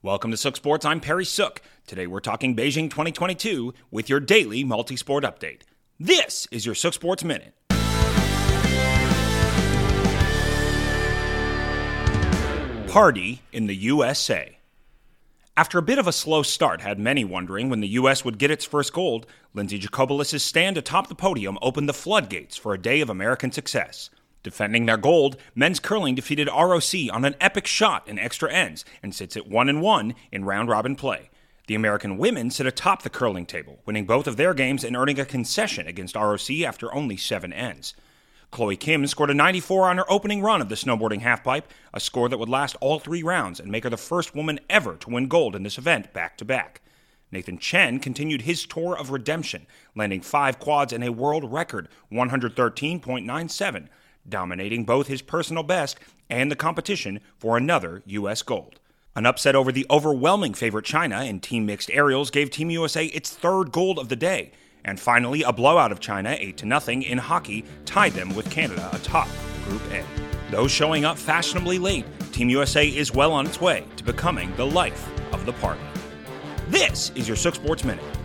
Welcome to Sook Sports. I'm Perry Sook. Today we're talking Beijing 2022 with your daily multi-sport update. This is your Sook Sports Minute. Party in the USA. After a bit of a slow start had many wondering when the U.S. would get its first gold, Lindsey Jacobellis' stand atop the podium opened the floodgates for a day of American success. Defending their gold, men's curling defeated ROC on an epic shot in extra ends and sits at 1 and 1 in round robin play. The American women sit atop the curling table, winning both of their games and earning a concession against ROC after only 7 ends. Chloe Kim scored a 94 on her opening run of the snowboarding halfpipe, a score that would last all three rounds and make her the first woman ever to win gold in this event back to back. Nathan Chen continued his tour of redemption, landing five quads and a world record 113.97, dominating both his personal best and the competition for another U.S. gold. An upset over the overwhelming favorite China in team mixed aerials gave Team USA its third gold of the day. And finally, a blowout of China, 8 0 in hockey, tied them with Canada atop Group A. Though showing up fashionably late, Team USA is well on its way to becoming the life of the party. This is your Sook Sports Minute.